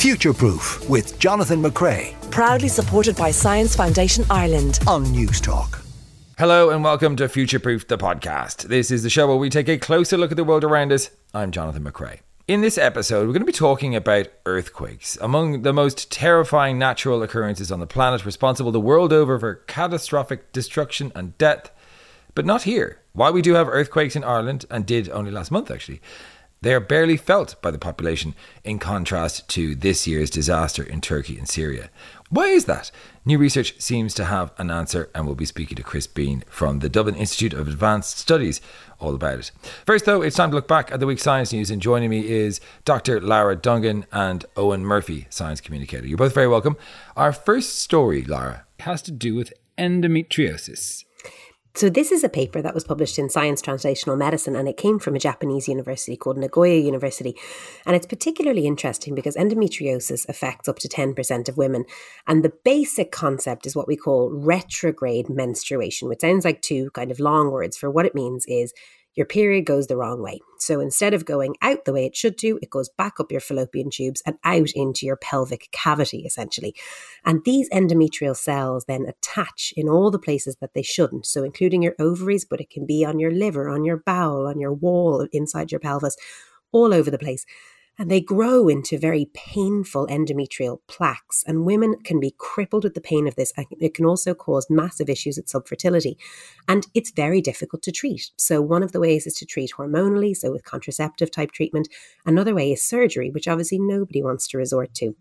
Future Proof with Jonathan McCrea. Proudly supported by Science Foundation Ireland on Newstalk. Hello and welcome to Future Proof, the podcast. This is the show where we take a closer look at the world around us. I'm Jonathan McCrea. In this episode, we're going to be talking about earthquakes, among the most terrifying natural occurrences on the planet, responsible the world over for catastrophic destruction and death. But not here. Why we do have earthquakes in Ireland, and did only last month actually, they are barely felt by the population in contrast to this year's disaster in Turkey and Syria. Why is that? New research seems to have an answer, and we'll be speaking to Chris Bean from the Dublin Institute of Advanced Studies all about it. First, though, it's time to look back at the week's science news, and joining me is Dr. Lara Dungan and Owen Murphy, science communicator. You're both very welcome. Our first story, Lara, has to do with endometriosis. So, this is a paper that was published in Science Translational Medicine, and it came from a Japanese university called Nagoya University. And it's particularly interesting because endometriosis affects up to 10% of women. And the basic concept is what we call retrograde menstruation, which sounds like two kind of long words. For what it means is your period goes the wrong way. So instead of going out the way it should do, it goes back up your fallopian tubes and out into your pelvic cavity, essentially. And these endometrial cells then attach in all the places that they shouldn't. So including your ovaries, but it can be on your liver, on your bowel, on your wall, inside your pelvis, all over the place and they grow into very painful endometrial plaques. And women can be crippled with the pain of this. It can also cause massive issues at subfertility. And it's very difficult to treat. So, one of the ways is to treat hormonally, so with contraceptive type treatment. Another way is surgery, which obviously nobody wants to resort to.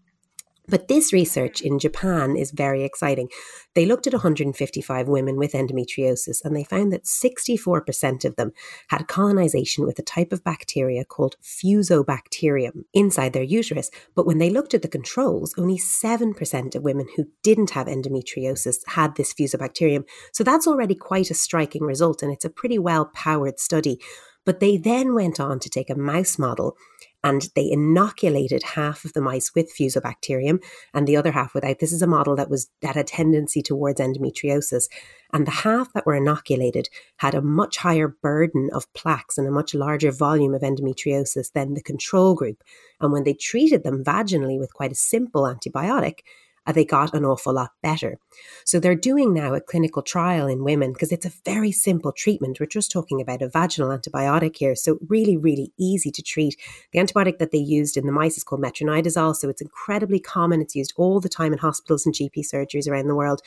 But this research in Japan is very exciting. They looked at 155 women with endometriosis and they found that 64% of them had colonization with a type of bacteria called Fusobacterium inside their uterus. But when they looked at the controls, only 7% of women who didn't have endometriosis had this Fusobacterium. So that's already quite a striking result and it's a pretty well powered study. But they then went on to take a mouse model and they inoculated half of the mice with fusobacterium and the other half without. This is a model that was that had a tendency towards endometriosis. And the half that were inoculated had a much higher burden of plaques and a much larger volume of endometriosis than the control group. And when they treated them vaginally with quite a simple antibiotic, uh, they got an awful lot better. So they're doing now a clinical trial in women because it's a very simple treatment. We're just talking about a vaginal antibiotic here. So really, really easy to treat. The antibiotic that they used in the mice is called metronidazole. So it's incredibly common. It's used all the time in hospitals and GP surgeries around the world.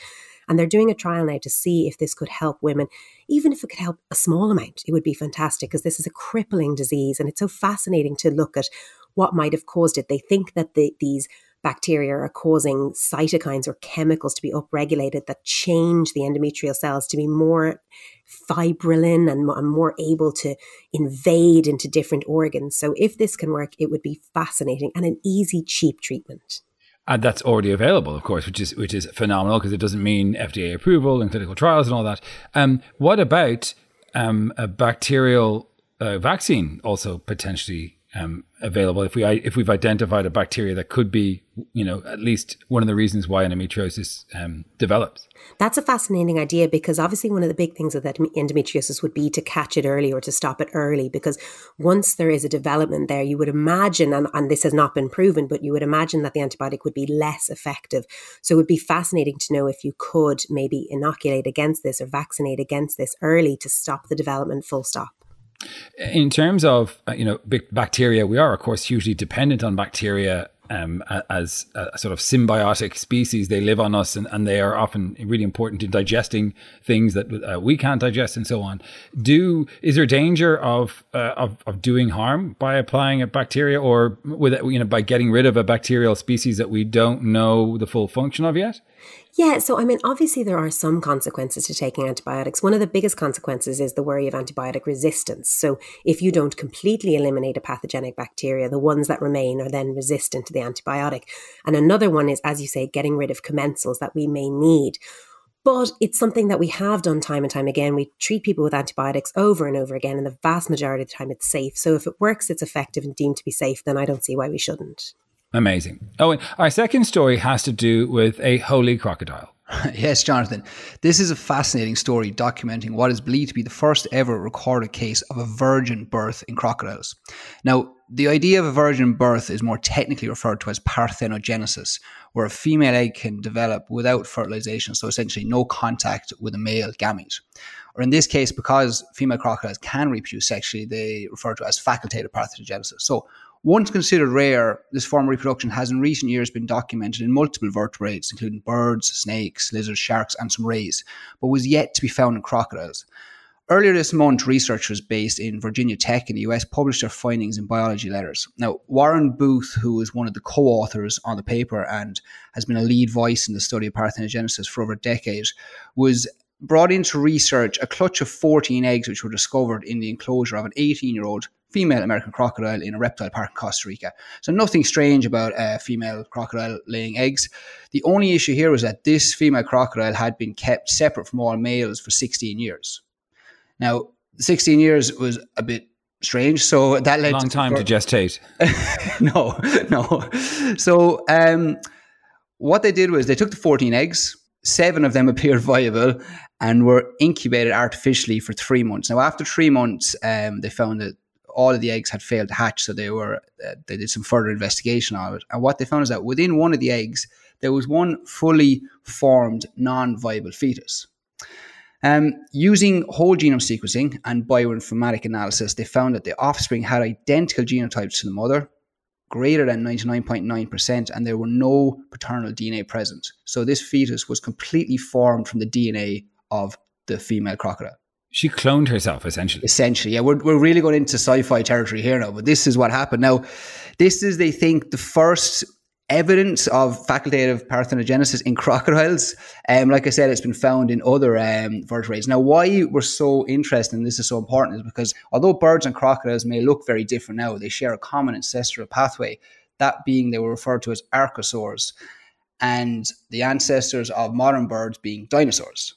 And they're doing a trial now to see if this could help women. Even if it could help a small amount, it would be fantastic because this is a crippling disease. And it's so fascinating to look at what might have caused it. They think that the, these bacteria are causing cytokines or chemicals to be upregulated that change the endometrial cells to be more fibrillin and, more able to invade into different organs. So, if this can work, it would be fascinating and an easy, cheap treatment. And that's already available, of course, which is which is phenomenal because it doesn't mean FDA approval and clinical trials and all that. Um, what about um, a bacterial uh, vaccine also potentially um, available. If we if we've identified a bacteria that could be you know at least one of the reasons why endometriosis um, develops. That's a fascinating idea because obviously one of the big things with that endometriosis would be to catch it early or to stop it early because once there is a development there you would imagine and, and this has not been proven but you would imagine that the antibiotic would be less effective. So it would be fascinating to know if you could maybe inoculate against this or vaccinate against this early to stop the development full stop in terms of uh, you know bacteria, we are of course hugely dependent on bacteria um, as a sort of symbiotic species. They live on us, and, and they are often really important in digesting things that uh, we can't digest, and so on. Do is there danger of, uh, of of doing harm by applying a bacteria, or with you know by getting rid of a bacterial species that we don't know the full function of yet? Yeah, so I mean, obviously, there are some consequences to taking antibiotics. One of the biggest consequences is the worry of antibiotic resistance. So, if you don't completely eliminate a pathogenic bacteria, the ones that remain are then resistant to the antibiotic. And another one is, as you say, getting rid of commensals that we may need. But it's something that we have done time and time again. We treat people with antibiotics over and over again, and the vast majority of the time it's safe. So, if it works, it's effective and deemed to be safe, then I don't see why we shouldn't. Amazing. Oh, and our second story has to do with a holy crocodile. yes, Jonathan. This is a fascinating story documenting what is believed to be the first ever recorded case of a virgin birth in crocodiles. Now, the idea of a virgin birth is more technically referred to as parthenogenesis, where a female egg can develop without fertilization, so essentially no contact with a male gamete. Or in this case, because female crocodiles can reproduce sexually, they refer to as facultative parthenogenesis. So once considered rare, this form of reproduction has in recent years been documented in multiple vertebrates, including birds, snakes, lizards, sharks, and some rays, but was yet to be found in crocodiles. Earlier this month, researchers based in Virginia Tech in the US published their findings in biology letters. Now, Warren Booth, who is one of the co authors on the paper and has been a lead voice in the study of parthenogenesis for over a decade, was brought into research a clutch of 14 eggs which were discovered in the enclosure of an 18 year old female American crocodile in a reptile park in Costa Rica. So nothing strange about a female crocodile laying eggs. The only issue here was that this female crocodile had been kept separate from all males for 16 years. Now, 16 years was a bit strange. So that led a long to time to gestate. no, no. So um, what they did was they took the 14 eggs. Seven of them appeared viable and were incubated artificially for three months. Now, after three months, um, they found that all of the eggs had failed to hatch, so they were uh, they did some further investigation of it. And what they found is that within one of the eggs, there was one fully formed non-viable fetus. Um, using whole genome sequencing and bioinformatic analysis, they found that the offspring had identical genotypes to the mother, greater than 99.9%, and there were no paternal DNA present. So this fetus was completely formed from the DNA of the female crocodile. She cloned herself, essentially. Essentially, yeah. We're, we're really going into sci fi territory here now, but this is what happened. Now, this is, they think, the first evidence of facultative parthenogenesis in crocodiles. Um, like I said, it's been found in other um, vertebrates. Now, why we're so interested and this is so important is because although birds and crocodiles may look very different now, they share a common ancestral pathway, that being they were referred to as archosaurs, and the ancestors of modern birds being dinosaurs.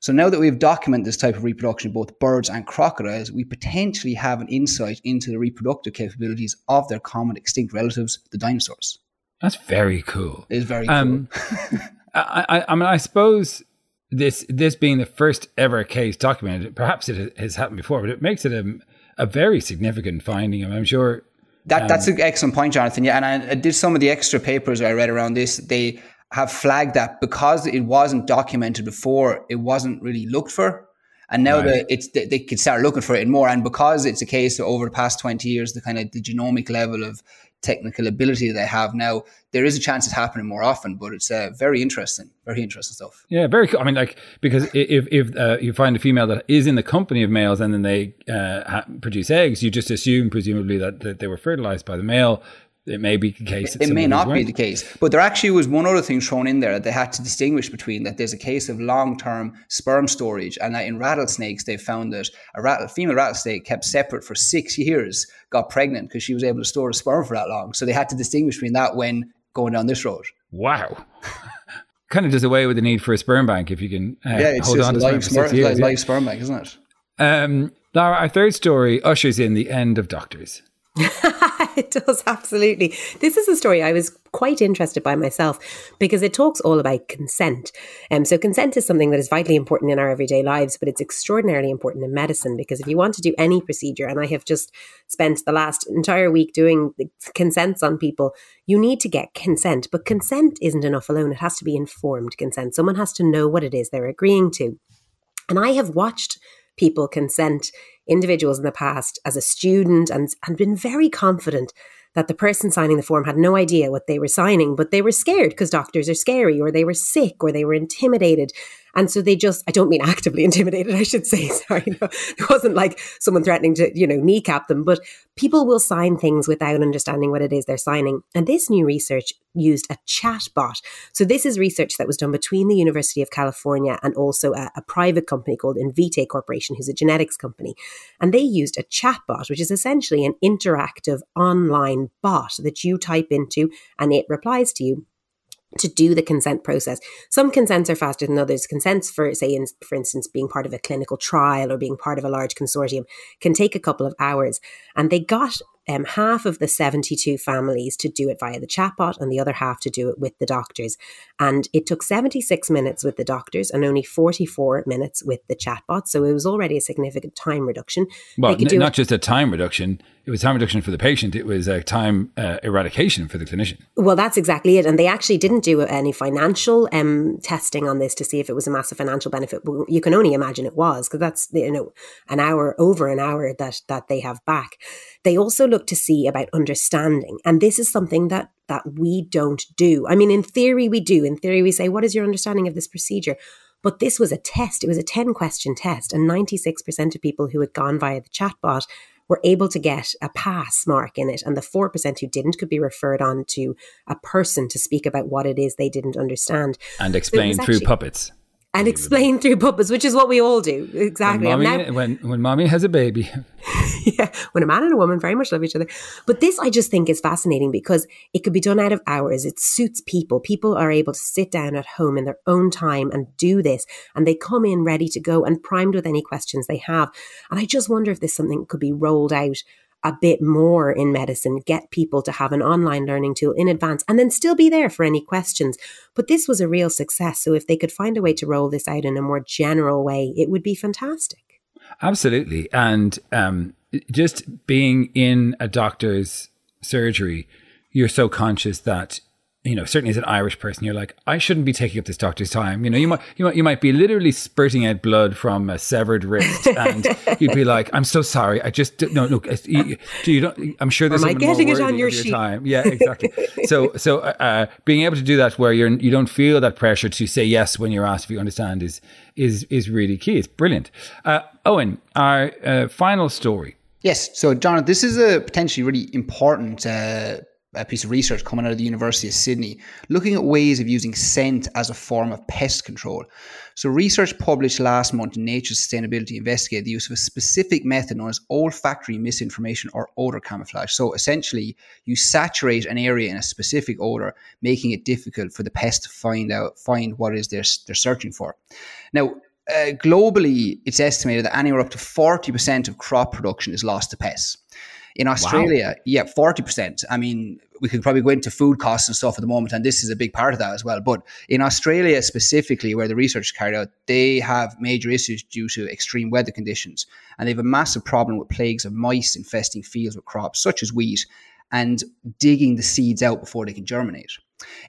So now that we've documented this type of reproduction in both birds and crocodiles, we potentially have an insight into the reproductive capabilities of their common extinct relatives, the dinosaurs. That's very cool. It's very cool. Um, I, I, I, mean, I suppose this this being the first ever case documented, perhaps it has happened before, but it makes it a, a very significant finding. I'm sure. That, um, that's an excellent point, Jonathan. Yeah, and I, I did some of the extra papers I read around this. They have flagged that because it wasn't documented before, it wasn't really looked for. And now right. that it's they, they can start looking for it more, and because it's a case over the past twenty years, the kind of the genomic level of technical ability they have now, there is a chance it's happening more often. But it's uh, very interesting, very interesting stuff. Yeah, very cool. I mean, like because if if uh, you find a female that is in the company of males and then they uh, produce eggs, you just assume presumably that, that they were fertilized by the male it may be the case. It may not be the case. But there actually was one other thing thrown in there that they had to distinguish between that there's a case of long term sperm storage, and that in rattlesnakes, they found that a rattle, female rattlesnake kept separate for six years got pregnant because she was able to store a sperm for that long. So they had to distinguish between that when going down this road. Wow. kind of does away with the need for a sperm bank if you can uh, yeah, it's hold on to live, sperm, years, live, yeah. sperm bank, isn't it? Um, Lara, our third story ushers in the end of doctors. it does, absolutely. This is a story I was quite interested by myself because it talks all about consent. Um, so, consent is something that is vitally important in our everyday lives, but it's extraordinarily important in medicine because if you want to do any procedure, and I have just spent the last entire week doing consents on people, you need to get consent. But consent isn't enough alone, it has to be informed consent. Someone has to know what it is they're agreeing to. And I have watched people consent individuals in the past as a student and, and been very confident that the person signing the form had no idea what they were signing, but they were scared because doctors are scary, or they were sick, or they were intimidated. And so they just, I don't mean actively intimidated, I should say, sorry. No, it wasn't like someone threatening to, you know, kneecap them, but people will sign things without understanding what it is they're signing. And this new research used a chat bot. So this is research that was done between the University of California and also a, a private company called Invitae Corporation, who's a genetics company. And they used a chat bot, which is essentially an interactive online bot that you type into and it replies to you to do the consent process. Some consents are faster than others. Consents for, say, in, for instance, being part of a clinical trial or being part of a large consortium can take a couple of hours. And they got um, half of the 72 families to do it via the chatbot and the other half to do it with the doctors. And it took 76 minutes with the doctors and only 44 minutes with the chatbot. So it was already a significant time reduction. Well, n- not just a time reduction, it was time reduction for the patient, it was a time uh, eradication for the clinician. Well, that's exactly it. And they actually didn't do any financial um, testing on this to see if it was a massive financial benefit. You can only imagine it was because that's you know an hour over an hour that that they have back. They also look to see about understanding, and this is something that that we don't do. I mean, in theory, we do. In theory, we say, "What is your understanding of this procedure?" But this was a test. It was a 10 question test. And 96% of people who had gone via the chatbot were able to get a pass mark in it. And the 4% who didn't could be referred on to a person to speak about what it is they didn't understand. And explain so through actually, puppets and explain through puppets, which is what we all do. Exactly. When mommy, now, when, when mommy has a baby. yeah, when a man and a woman very much love each other. But this I just think is fascinating because it could be done out of hours. It suits people. People are able to sit down at home in their own time and do this. And they come in ready to go and primed with any questions they have. And I just wonder if this something could be rolled out a bit more in medicine, get people to have an online learning tool in advance and then still be there for any questions. But this was a real success. So if they could find a way to roll this out in a more general way, it would be fantastic. Absolutely. And um, just being in a doctor's surgery, you're so conscious that you know, certainly as an Irish person, you're like, I shouldn't be taking up this doctor's time. You know, you might, you might, you might be literally spurting out blood from a severed wrist, and you'd be like, "I'm so sorry. I just no, look, you, you don't. I'm sure there's Am I getting it on your, your time. Yeah, exactly. so, so uh, uh, being able to do that where you're, you don't feel that pressure to say yes when you're asked if you understand is is is really key. It's brilliant. Uh, Owen, our uh, final story. Yes. So, John, this is a potentially really important uh, a piece of research coming out of the University of Sydney looking at ways of using scent as a form of pest control. So, research published last month in Nature Sustainability investigated the use of a specific method known as olfactory misinformation or odor camouflage. So, essentially, you saturate an area in a specific odor, making it difficult for the pest to find out find what it is they're, they're searching for. Now, uh, globally, it's estimated that anywhere up to 40% of crop production is lost to pests. In Australia, wow. yeah, 40%. I mean, we could probably go into food costs and stuff at the moment, and this is a big part of that as well. But in Australia specifically, where the research is carried out, they have major issues due to extreme weather conditions. And they have a massive problem with plagues of mice infesting fields with crops, such as wheat, and digging the seeds out before they can germinate.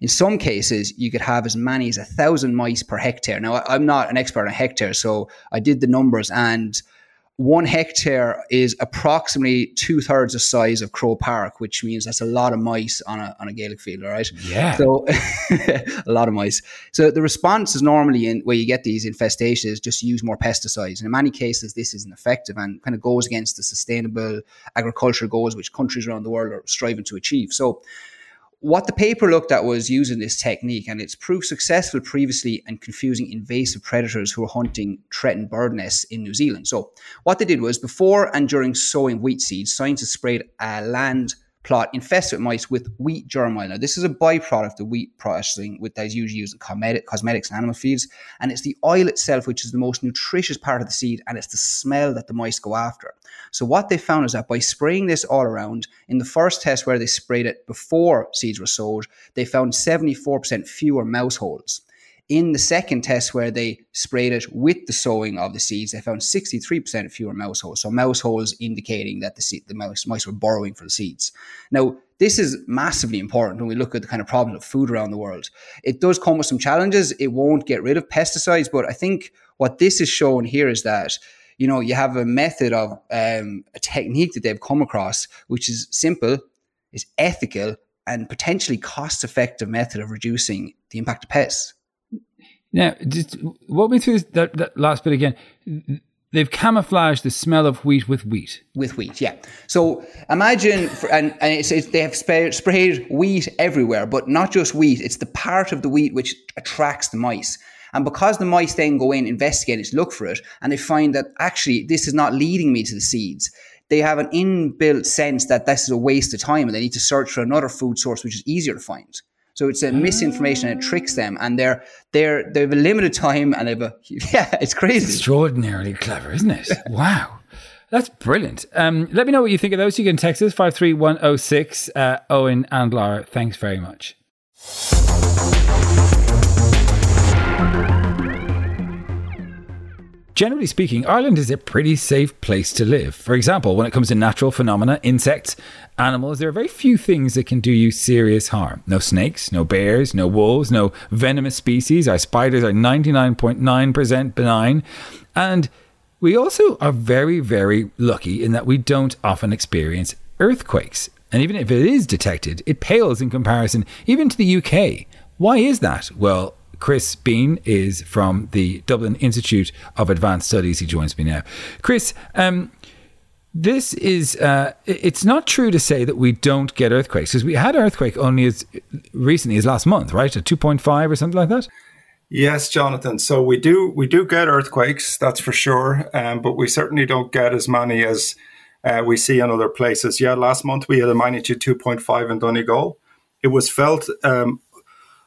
In some cases, you could have as many as a thousand mice per hectare. Now, I'm not an expert on hectare, so I did the numbers and one hectare is approximately two thirds the size of Croke Park, which means that's a lot of mice on a, on a Gaelic field, all right? Yeah. So a lot of mice. So the response is normally in where you get these infestations, just use more pesticides. And in many cases, this isn't effective and kind of goes against the sustainable agriculture goals which countries around the world are striving to achieve. So what the paper looked at was using this technique, and it's proved successful previously in confusing invasive predators who are hunting threatened bird nests in New Zealand. So, what they did was before and during sowing wheat seeds, scientists sprayed a land plot infested with mice with wheat germ oil. Now, this is a byproduct of wheat processing, which is usually used in cosmetic, cosmetics and animal feeds. And it's the oil itself which is the most nutritious part of the seed, and it's the smell that the mice go after. So, what they found is that by spraying this all around, in the first test where they sprayed it before seeds were sowed, they found 74% fewer mouse holes. In the second test, where they sprayed it with the sowing of the seeds, they found 63% fewer mouse holes. So, mouse holes indicating that the, seed, the mouse, mice were burrowing for the seeds. Now, this is massively important when we look at the kind of problem of food around the world. It does come with some challenges. It won't get rid of pesticides, but I think what this is showing here is that you know you have a method of um, a technique that they've come across, which is simple, is ethical, and potentially cost effective method of reducing the impact of pests. Now, just walk me through that, that last bit again. They've camouflaged the smell of wheat with wheat. With wheat, yeah. So imagine, for, and, and it's, it's, they have sprayed, sprayed wheat everywhere, but not just wheat. It's the part of the wheat which attracts the mice. And because the mice then go in, investigate it, look for it, and they find that actually this is not leading me to the seeds, they have an inbuilt sense that this is a waste of time and they need to search for another food source which is easier to find. So it's a misinformation and it tricks them and they're they're they have a limited time and they have a yeah, it's crazy. Extraordinarily clever, isn't it? wow. That's brilliant. Um, let me know what you think of those. You can text us 53106. Uh, Owen and Laura, thanks very much. Generally speaking, Ireland is a pretty safe place to live. For example, when it comes to natural phenomena, insects, animals, there are very few things that can do you serious harm. No snakes, no bears, no wolves, no venomous species. Our spiders are 99.9% benign. And we also are very, very lucky in that we don't often experience earthquakes. And even if it is detected, it pales in comparison even to the UK. Why is that? Well, Chris Bean is from the Dublin Institute of Advanced Studies. He joins me now. Chris, um, this is uh, it's not true to say that we don't get earthquakes because we had earthquake only as recently as last month right? At 2.5 or something like that? Yes jonathan. So we do we do get earthquakes that's for sure um, but we certainly don't get as many as uh, we see in other places. Yeah last month we had a magnitude 2.5 in donegal. It was felt um,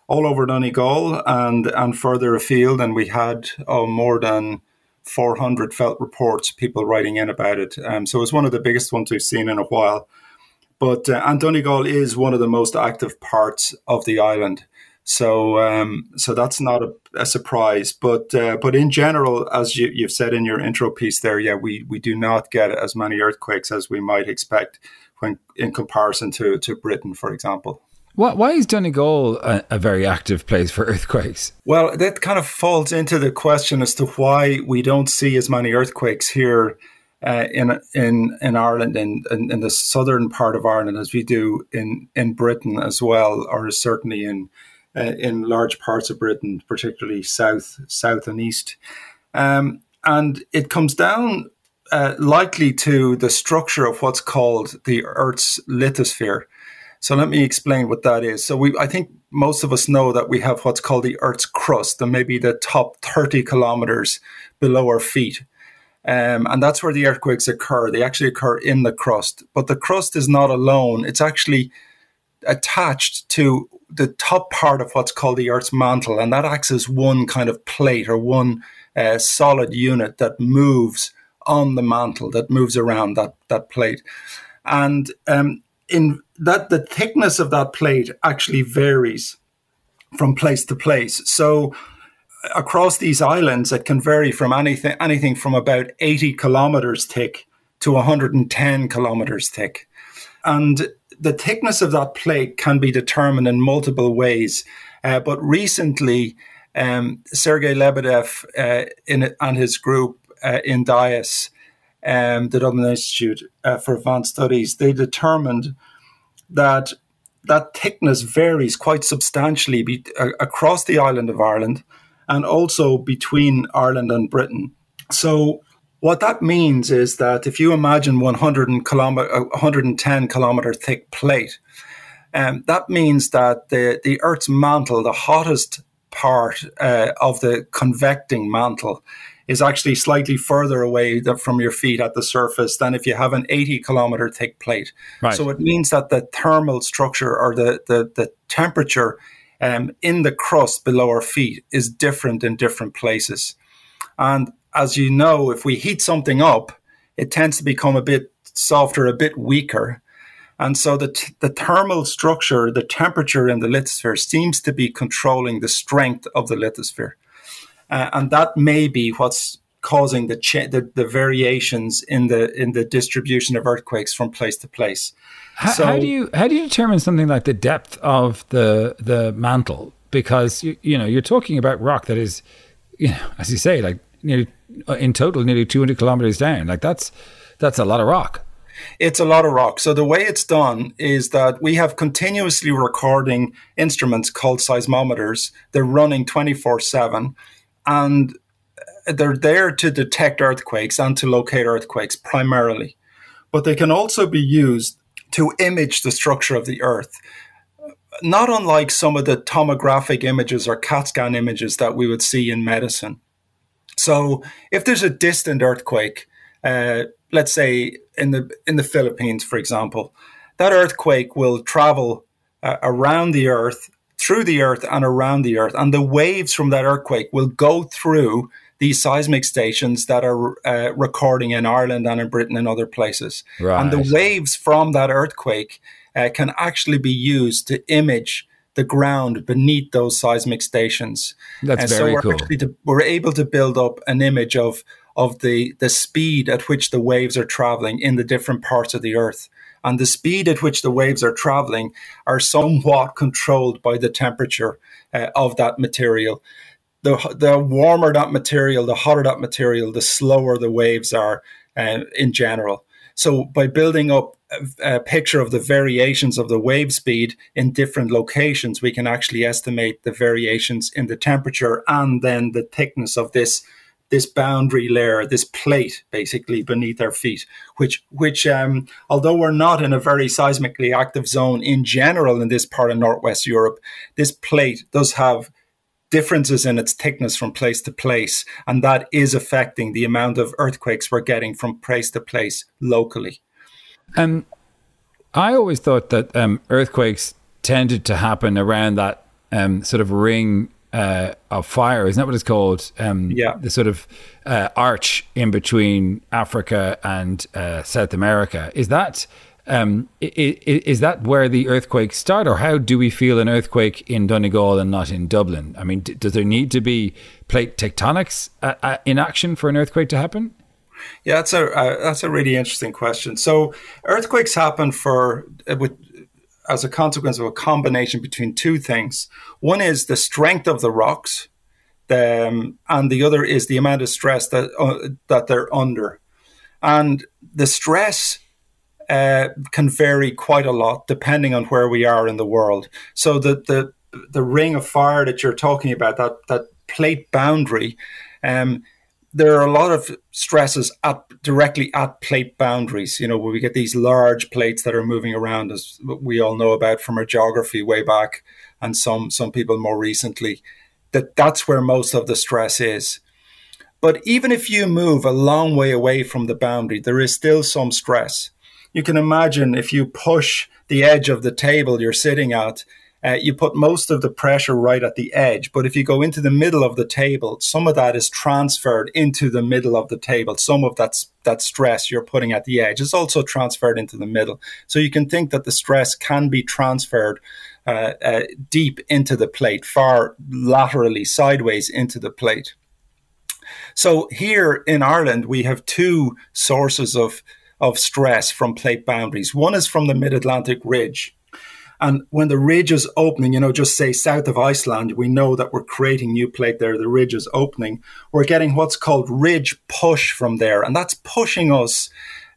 all over Donegal and and further afield, and we had oh, more than 400 felt reports, people writing in about it. Um, so it was one of the biggest ones we've seen in a while. But uh, and Donegal is one of the most active parts of the island, so um, so that's not a, a surprise. But uh, but in general, as you, you've said in your intro piece there, yeah, we we do not get as many earthquakes as we might expect when in comparison to to Britain, for example. Why, why is Donegal a, a, very active place for earthquakes? Well, that kind of falls into the question as to why we don't see as many earthquakes here uh, in in in Ireland and in, in, in, the southern part of Ireland as we do in in Britain as well, or certainly in uh, in large parts of Britain, particularly south south and east. Um, and it comes down uh, likely to the structure of what's called the Earth's lithosphere. So let me explain what that is. So we, I think most of us know that we have what's called the Earth's crust, and maybe the top 30 kilometers below our feet. Um, and that's where the earthquakes occur. They actually occur in the crust. But the crust is not alone, it's actually attached to the top part of what's called the Earth's mantle. And that acts as one kind of plate or one uh, solid unit that moves on the mantle, that moves around that, that plate. And um, in that the thickness of that plate actually varies from place to place. So across these islands, it can vary from anything anything from about 80 kilometers thick to 110 kilometers thick. And the thickness of that plate can be determined in multiple ways. Uh, but recently, um, Sergei Lebedev uh, in, and his group uh, in DIAS, um, the Dublin Institute uh, for Advanced Studies, they determined that that thickness varies quite substantially be, uh, across the island of Ireland and also between Ireland and Britain. So, what that means is that if you imagine 100 kilometer, 110 kilometer thick plate, um, that means that the, the Earth's mantle, the hottest part uh, of the convecting mantle, is actually slightly further away from your feet at the surface than if you have an 80 kilometer thick plate. Right. So it means that the thermal structure or the, the, the temperature um, in the crust below our feet is different in different places. And as you know, if we heat something up, it tends to become a bit softer, a bit weaker. And so the, t- the thermal structure, the temperature in the lithosphere seems to be controlling the strength of the lithosphere uh, and that may be what's causing the, cha- the, the variations in the in the distribution of earthquakes from place to place. How, so, how do you how do you determine something like the depth of the the mantle? Because you you know you're talking about rock that is, you know, as you say, like nearly in total nearly 200 kilometers down. Like that's that's a lot of rock. It's a lot of rock. So the way it's done is that we have continuously recording instruments called seismometers. They're running 24 7 and they're there to detect earthquakes and to locate earthquakes primarily. But they can also be used to image the structure of the earth. Not unlike some of the tomographic images or CAT scan images that we would see in medicine. So, if there's a distant earthquake, uh, let's say in the in the Philippines, for example, that earthquake will travel uh, around the Earth through the earth and around the earth. And the waves from that earthquake will go through these seismic stations that are uh, recording in Ireland and in Britain and other places. Right. And the waves from that earthquake uh, can actually be used to image the ground beneath those seismic stations. That's And very so we're cool. actually to- we're able to build up an image of of the the speed at which the waves are traveling in the different parts of the earth. And the speed at which the waves are traveling are somewhat controlled by the temperature uh, of that material. The, the warmer that material, the hotter that material, the slower the waves are uh, in general. So by building up a, a picture of the variations of the wave speed in different locations, we can actually estimate the variations in the temperature and then the thickness of this this boundary layer, this plate basically beneath our feet, which which um, although we're not in a very seismically active zone in general in this part of northwest Europe, this plate does have differences in its thickness from place to place, and that is affecting the amount of earthquakes we're getting from place to place locally. Um, I always thought that um, earthquakes tended to happen around that um, sort of ring uh, of fire. Isn't that what it's called? Um, Yeah. The sort of uh, arch in between Africa and uh, South America. Is that um, i- i- is that where the earthquakes start, or how do we feel an earthquake in Donegal and not in Dublin? I mean, d- does there need to be plate tectonics uh, uh, in action for an earthquake to happen? Yeah, that's a uh, that's a really interesting question. So earthquakes happen for with as a consequence of a combination between two things. One is the strength of the rocks, um, and the other is the amount of stress that uh, that they're under. And the stress uh, can vary quite a lot depending on where we are in the world. So the the the ring of fire that you're talking about, that that plate boundary, um, there are a lot of stresses at directly at plate boundaries. You know, where we get these large plates that are moving around, as we all know about from our geography way back, and some some people more recently. That that's where most of the stress is. But even if you move a long way away from the boundary, there is still some stress. You can imagine if you push the edge of the table you're sitting at, uh, you put most of the pressure right at the edge. But if you go into the middle of the table, some of that is transferred into the middle of the table. Some of that's that stress you're putting at the edge is also transferred into the middle. So you can think that the stress can be transferred uh, uh, deep into the plate, far laterally, sideways into the plate. So here in Ireland, we have two sources of, of stress from plate boundaries. One is from the Mid Atlantic Ridge. And when the ridge is opening, you know, just say south of Iceland, we know that we're creating new plate there. The ridge is opening. We're getting what's called ridge push from there. And that's pushing us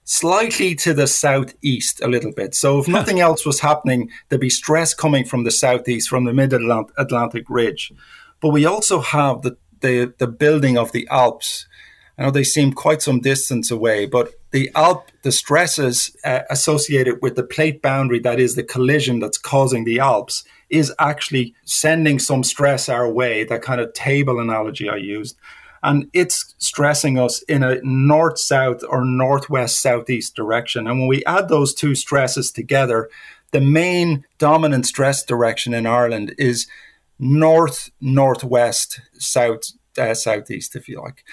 slightly to the southeast a little bit. So if nothing else was happening, there'd be stress coming from the southeast, from the mid Atlantic ridge. But we also have the, the, the building of the Alps. I know they seem quite some distance away, but the Alp, the stresses uh, associated with the plate boundary, that is the collision that's causing the Alps, is actually sending some stress our way. That kind of table analogy I used. And it's stressing us in a north south or northwest southeast direction. And when we add those two stresses together, the main dominant stress direction in Ireland is north northwest south uh, southeast, if you like.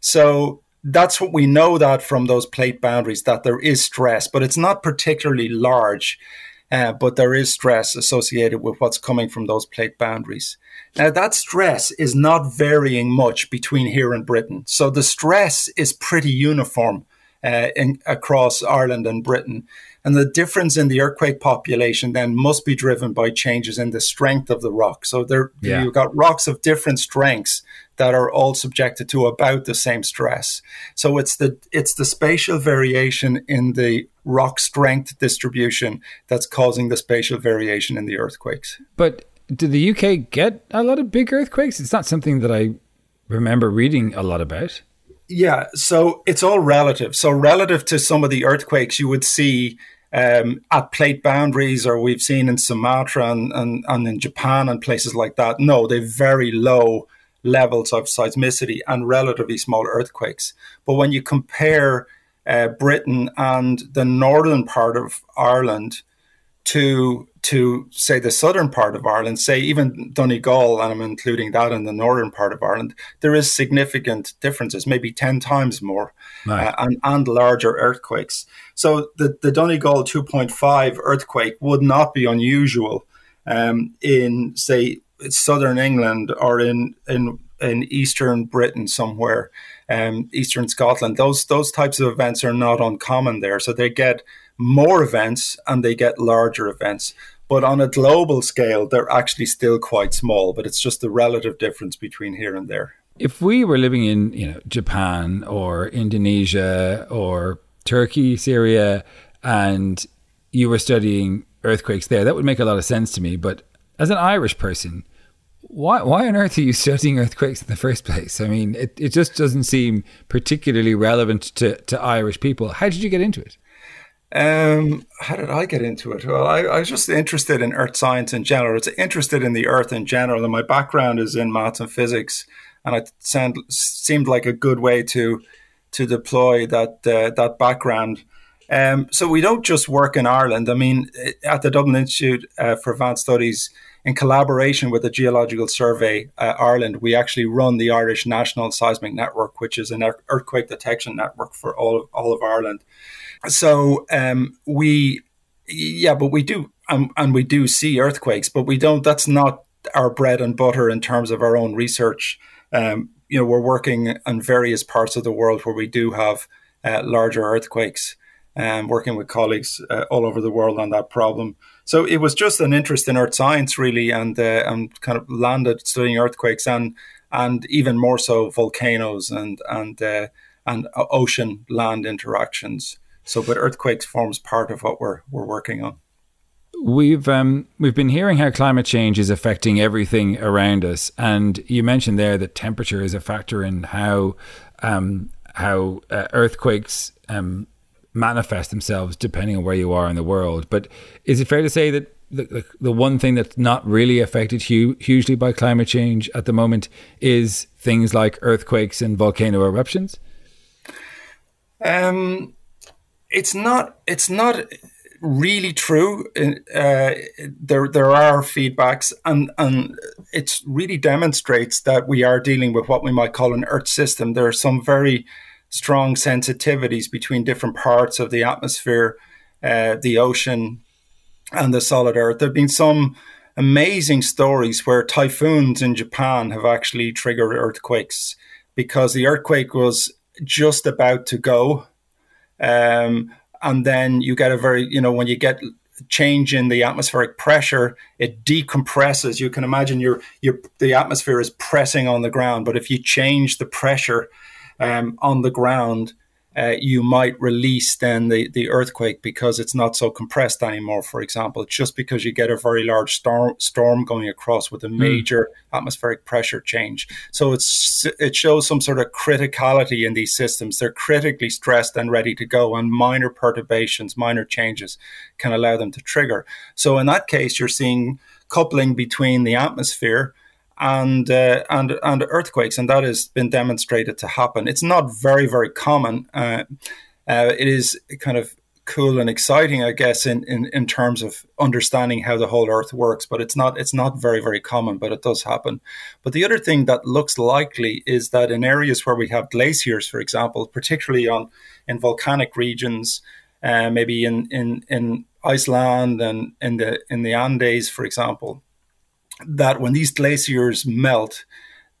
So that's what we know that from those plate boundaries that there is stress, but it's not particularly large. Uh, but there is stress associated with what's coming from those plate boundaries. Now, that stress is not varying much between here and Britain. So the stress is pretty uniform uh, in, across Ireland and Britain. And the difference in the earthquake population then must be driven by changes in the strength of the rock. So there, Yeah. you've got rocks of different strengths that are all subjected to about the same stress. So it's the it's the spatial variation in the rock strength distribution that's causing the spatial variation in the earthquakes. But did the UK get a lot of big earthquakes? It's not something that I remember reading a lot about. Yeah, so it's all relative. So relative to some of the earthquakes you would see um, at plate boundaries, or we've seen in Sumatra and, and, and in Japan and places like that. No, they're very low levels of seismicity and relatively small earthquakes. But when you compare uh, Britain and the northern part of Ireland, to to say the southern part of Ireland, say even Donegal, and I'm including that in the northern part of Ireland, there is significant differences, maybe ten times more, right. uh, and and larger earthquakes. So the the Donegal 2.5 earthquake would not be unusual um, in say southern England or in in in eastern Britain somewhere, um, eastern Scotland. Those those types of events are not uncommon there. So they get more events and they get larger events. But on a global scale, they're actually still quite small, but it's just the relative difference between here and there. If we were living in, you know, Japan or Indonesia or Turkey, Syria, and you were studying earthquakes there, that would make a lot of sense to me. But as an Irish person, why why on earth are you studying earthquakes in the first place? I mean, it, it just doesn't seem particularly relevant to, to Irish people. How did you get into it? Um, how did I get into it? Well, I, I, was just interested in earth science in general. It's interested in the earth in general, and my background is in maths and physics, and it sound, seemed like a good way to to deploy that uh, that background. Um, so we don't just work in Ireland. I mean, at the Dublin Institute uh, for Advanced Studies, in collaboration with the Geological Survey uh, Ireland, we actually run the Irish National Seismic Network, which is an earthquake detection network for all of all of Ireland so um, we, yeah, but we do, um, and we do see earthquakes, but we don't. That's not our bread and butter in terms of our own research. Um, you know, we're working in various parts of the world where we do have uh, larger earthquakes, and working with colleagues uh, all over the world on that problem. So it was just an interest in earth science, really, and uh, and kind of landed studying earthquakes and and even more so volcanoes and and uh, and ocean land interactions. So, but earthquakes forms part of what we're we're working on. We've um, we've been hearing how climate change is affecting everything around us, and you mentioned there that temperature is a factor in how um, how uh, earthquakes um, manifest themselves depending on where you are in the world. But is it fair to say that the, the, one thing that's not really affected hu- hugely by climate change at the moment is things like earthquakes and volcano eruptions? Um, it's not it's not really true. Uh, there there are feedbacks, and and it really demonstrates that we are dealing with what we might call an Earth system. There are some very strong sensitivities between different parts of the atmosphere, uh, the ocean, and the solid Earth. There have been some amazing stories where typhoons in Japan have actually triggered earthquakes because the earthquake was just about to go um, and then you get a very, you know, when you get change in the atmospheric pressure, it decompresses. You can imagine your your the atmosphere is pressing on the ground, but if you change the pressure um, on the ground, uh, you might release then the, the earthquake because it's not so compressed anymore, for example, just because you get a very large storm, storm going across with a hmm. major mm. atmospheric pressure change. So it's it shows some sort of criticality in these systems. They're critically stressed and ready to go, and minor perturbations, minor changes can allow them to trigger. So in that case, you're seeing coupling between the atmosphere and uh, and and earthquakes, and that has been demonstrated to happen. It's not very very common. Uh, uh, it is kind of cool and exciting, I guess, in, in in terms of understanding how the whole Earth works. But it's not it's not very very common, but it does happen. But the other thing that looks likely is that in areas where we have glaciers, for example, particularly on in volcanic regions, uh, maybe in in in Iceland and in the in the Andes, for example that when these glaciers melt,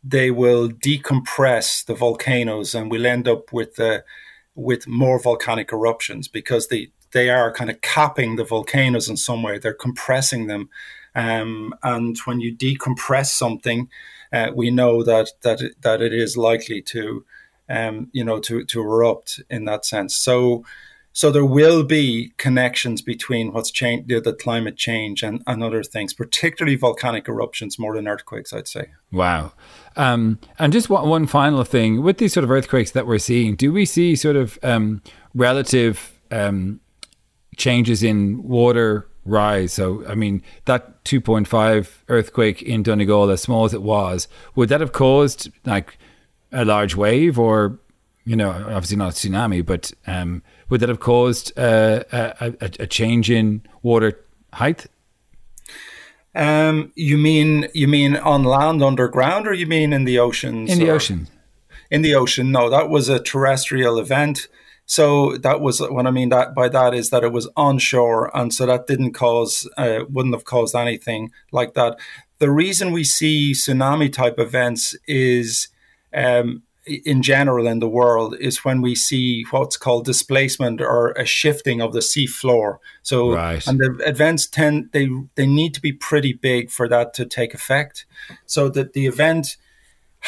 they will decompress the volcanoes, and we'll end up with uh, with more volcanic eruptions because they they are kind of capping the volcanoes in some way. They're compressing them, um, and when you decompress something, uh, we know that that that it is likely to, um, you know, to to erupt in that sense. So so there will be connections between what's changed, the, climate change and, and other things, particularly volcanic eruptions more than earthquakes, I'd say. Wow. Um, and just one, one, final thing with these sort of earthquakes that we're seeing, do we see sort of um, relative um, changes in water rise? So, I mean, that 2.5 earthquake in Donegal, as small as it was, would that have caused like a large wave or, you know, obviously not a tsunami, but um, would that have caused uh, a, a, a, change in water height? Um, you mean you mean on land underground, or you mean in the oceans? In the or- ocean. in the ocean. No, that was a terrestrial event. So that was what I mean that by that is that it was onshore, and so that didn't cause, uh, wouldn't have caused anything like that. The reason we see tsunami type events is, um, in general in the world, is when we see what's called displacement or a shifting of the sea floor. So, Right. and the events tend they they need to be pretty big for that to take effect. So that the event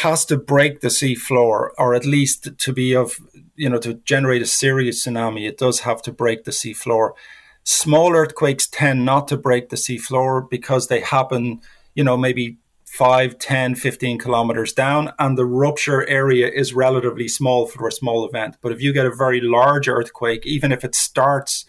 has to break the sea floor, or at least to be of, you know, to generate a serious tsunami, it does have to break the sea floor. Small earthquakes tend not to break the sea floor because they happen, you know, maybe 5, 10, 15 kilometers down, and the rupture area is relatively small for a small event. But if you get a very large earthquake, even if it starts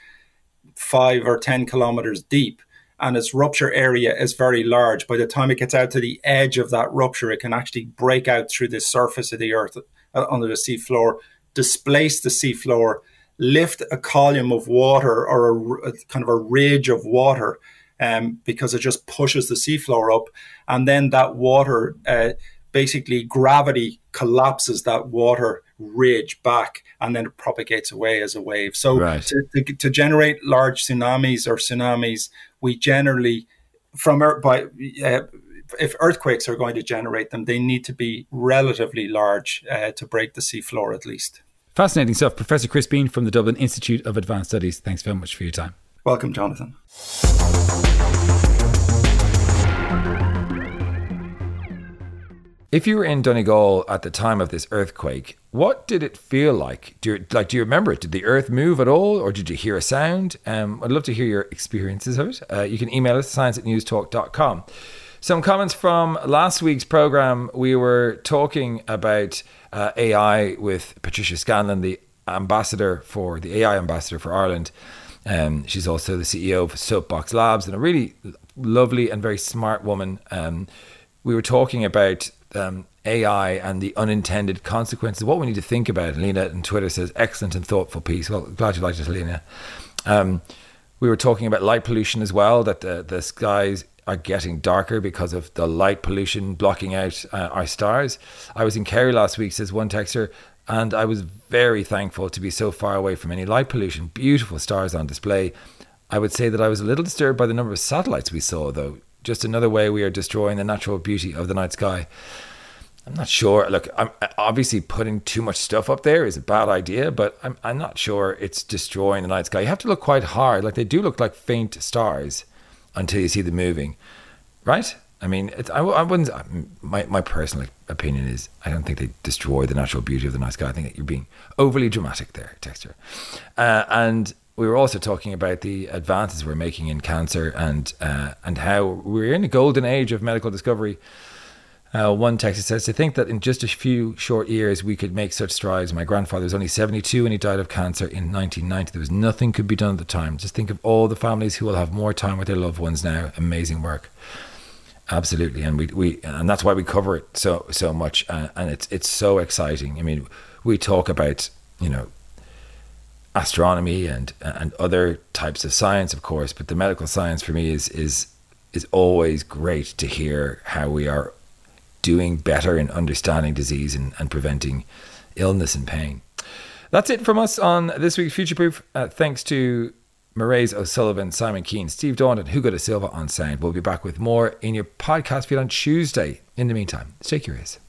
five or 10 kilometers deep, and its rupture area is very large. By the time it gets out to the edge of that rupture, it can actually break out through the surface of the earth uh, under the seafloor, displace the seafloor, lift a column of water or a kind of a ridge of water um, because it just pushes the seafloor up. And then that water, uh, basically, gravity collapses that water ridge back and then it propagates away as a wave. So Right. to, to, to generate large tsunamis or tsunamis, we generally, from ear- by uh, if earthquakes are going to generate them, they need to be relatively large uh, to break the seafloor at least. Fascinating stuff. Professor Chris Bean from the Dublin Institute of Advanced Studies. Thanks very much for your time. Welcome, Jonathan. If you were in Donegal at the time of this earthquake, what did it feel like? Do you, like, do you remember it? Did the earth move at all, or did you hear a sound? Um, I'd love to hear your experiences of it. Uh, you can email us science at newstalk.com. Some comments from last week's program. We were talking about uh, AI with Patricia Scanlon, the ambassador for the AI ambassador for Ireland. Um, she's also the CEO of Soapbox Labs and a really lovely and very smart woman. Um, we were talking about um, AI and the unintended consequences, what we need to think about. Lena on Twitter says, excellent and thoughtful piece. Well, glad you liked it, Lena. Um, we were talking about light pollution as well, that the, the skies are getting darker because of the light pollution blocking out uh, our stars. I was in Kerry last week, says one texter, and I was very thankful to be so far away from any light pollution. Beautiful stars on display. I would say that I was a little disturbed by the number of satellites we saw, though. Just another way we are destroying the natural beauty of the night sky. I'm not sure. Look, I'm obviously putting too much stuff up there is a bad idea, but I'm I'm not sure it's destroying the night sky. You have to look quite hard. Like they do look like faint stars until you see them moving, right? I mean, I, I wouldn't. My my personal opinion is I don't think they destroy the natural beauty of the night sky. I think that you're being overly dramatic there, Texture. Uh, and we were also talking about the advances we're making in cancer and uh, and how we're in a golden age of medical discovery. Uh, one texter says to think that in just a few short years we could make such strides. My grandfather was only 72 and he died of cancer in 1990. There was nothing could be done at the time. Just think of all the families who will have more time with their loved ones now. Amazing work. Absolutely, and we, we and that's why we cover it so so much, uh, and it's it's so exciting. I mean, we talk about you know astronomy and and other types of science, of course, but the medical science for me is is is always great to hear how we are doing better in understanding disease and, and preventing illness and pain. That's it from us on this week's Future Proof. Uh, thanks to Maireys O'Sullivan, Simon Keane, Steve Dawn, and Hugo da Silva on sound. We'll be back with more in your podcast feed on Tuesday. In the meantime, stay curious.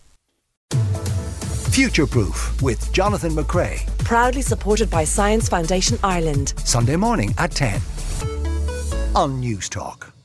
Future Proof with Jonathan McCrea. Proudly supported by Science Foundation Ireland. Sunday morning at 10 on News Talk.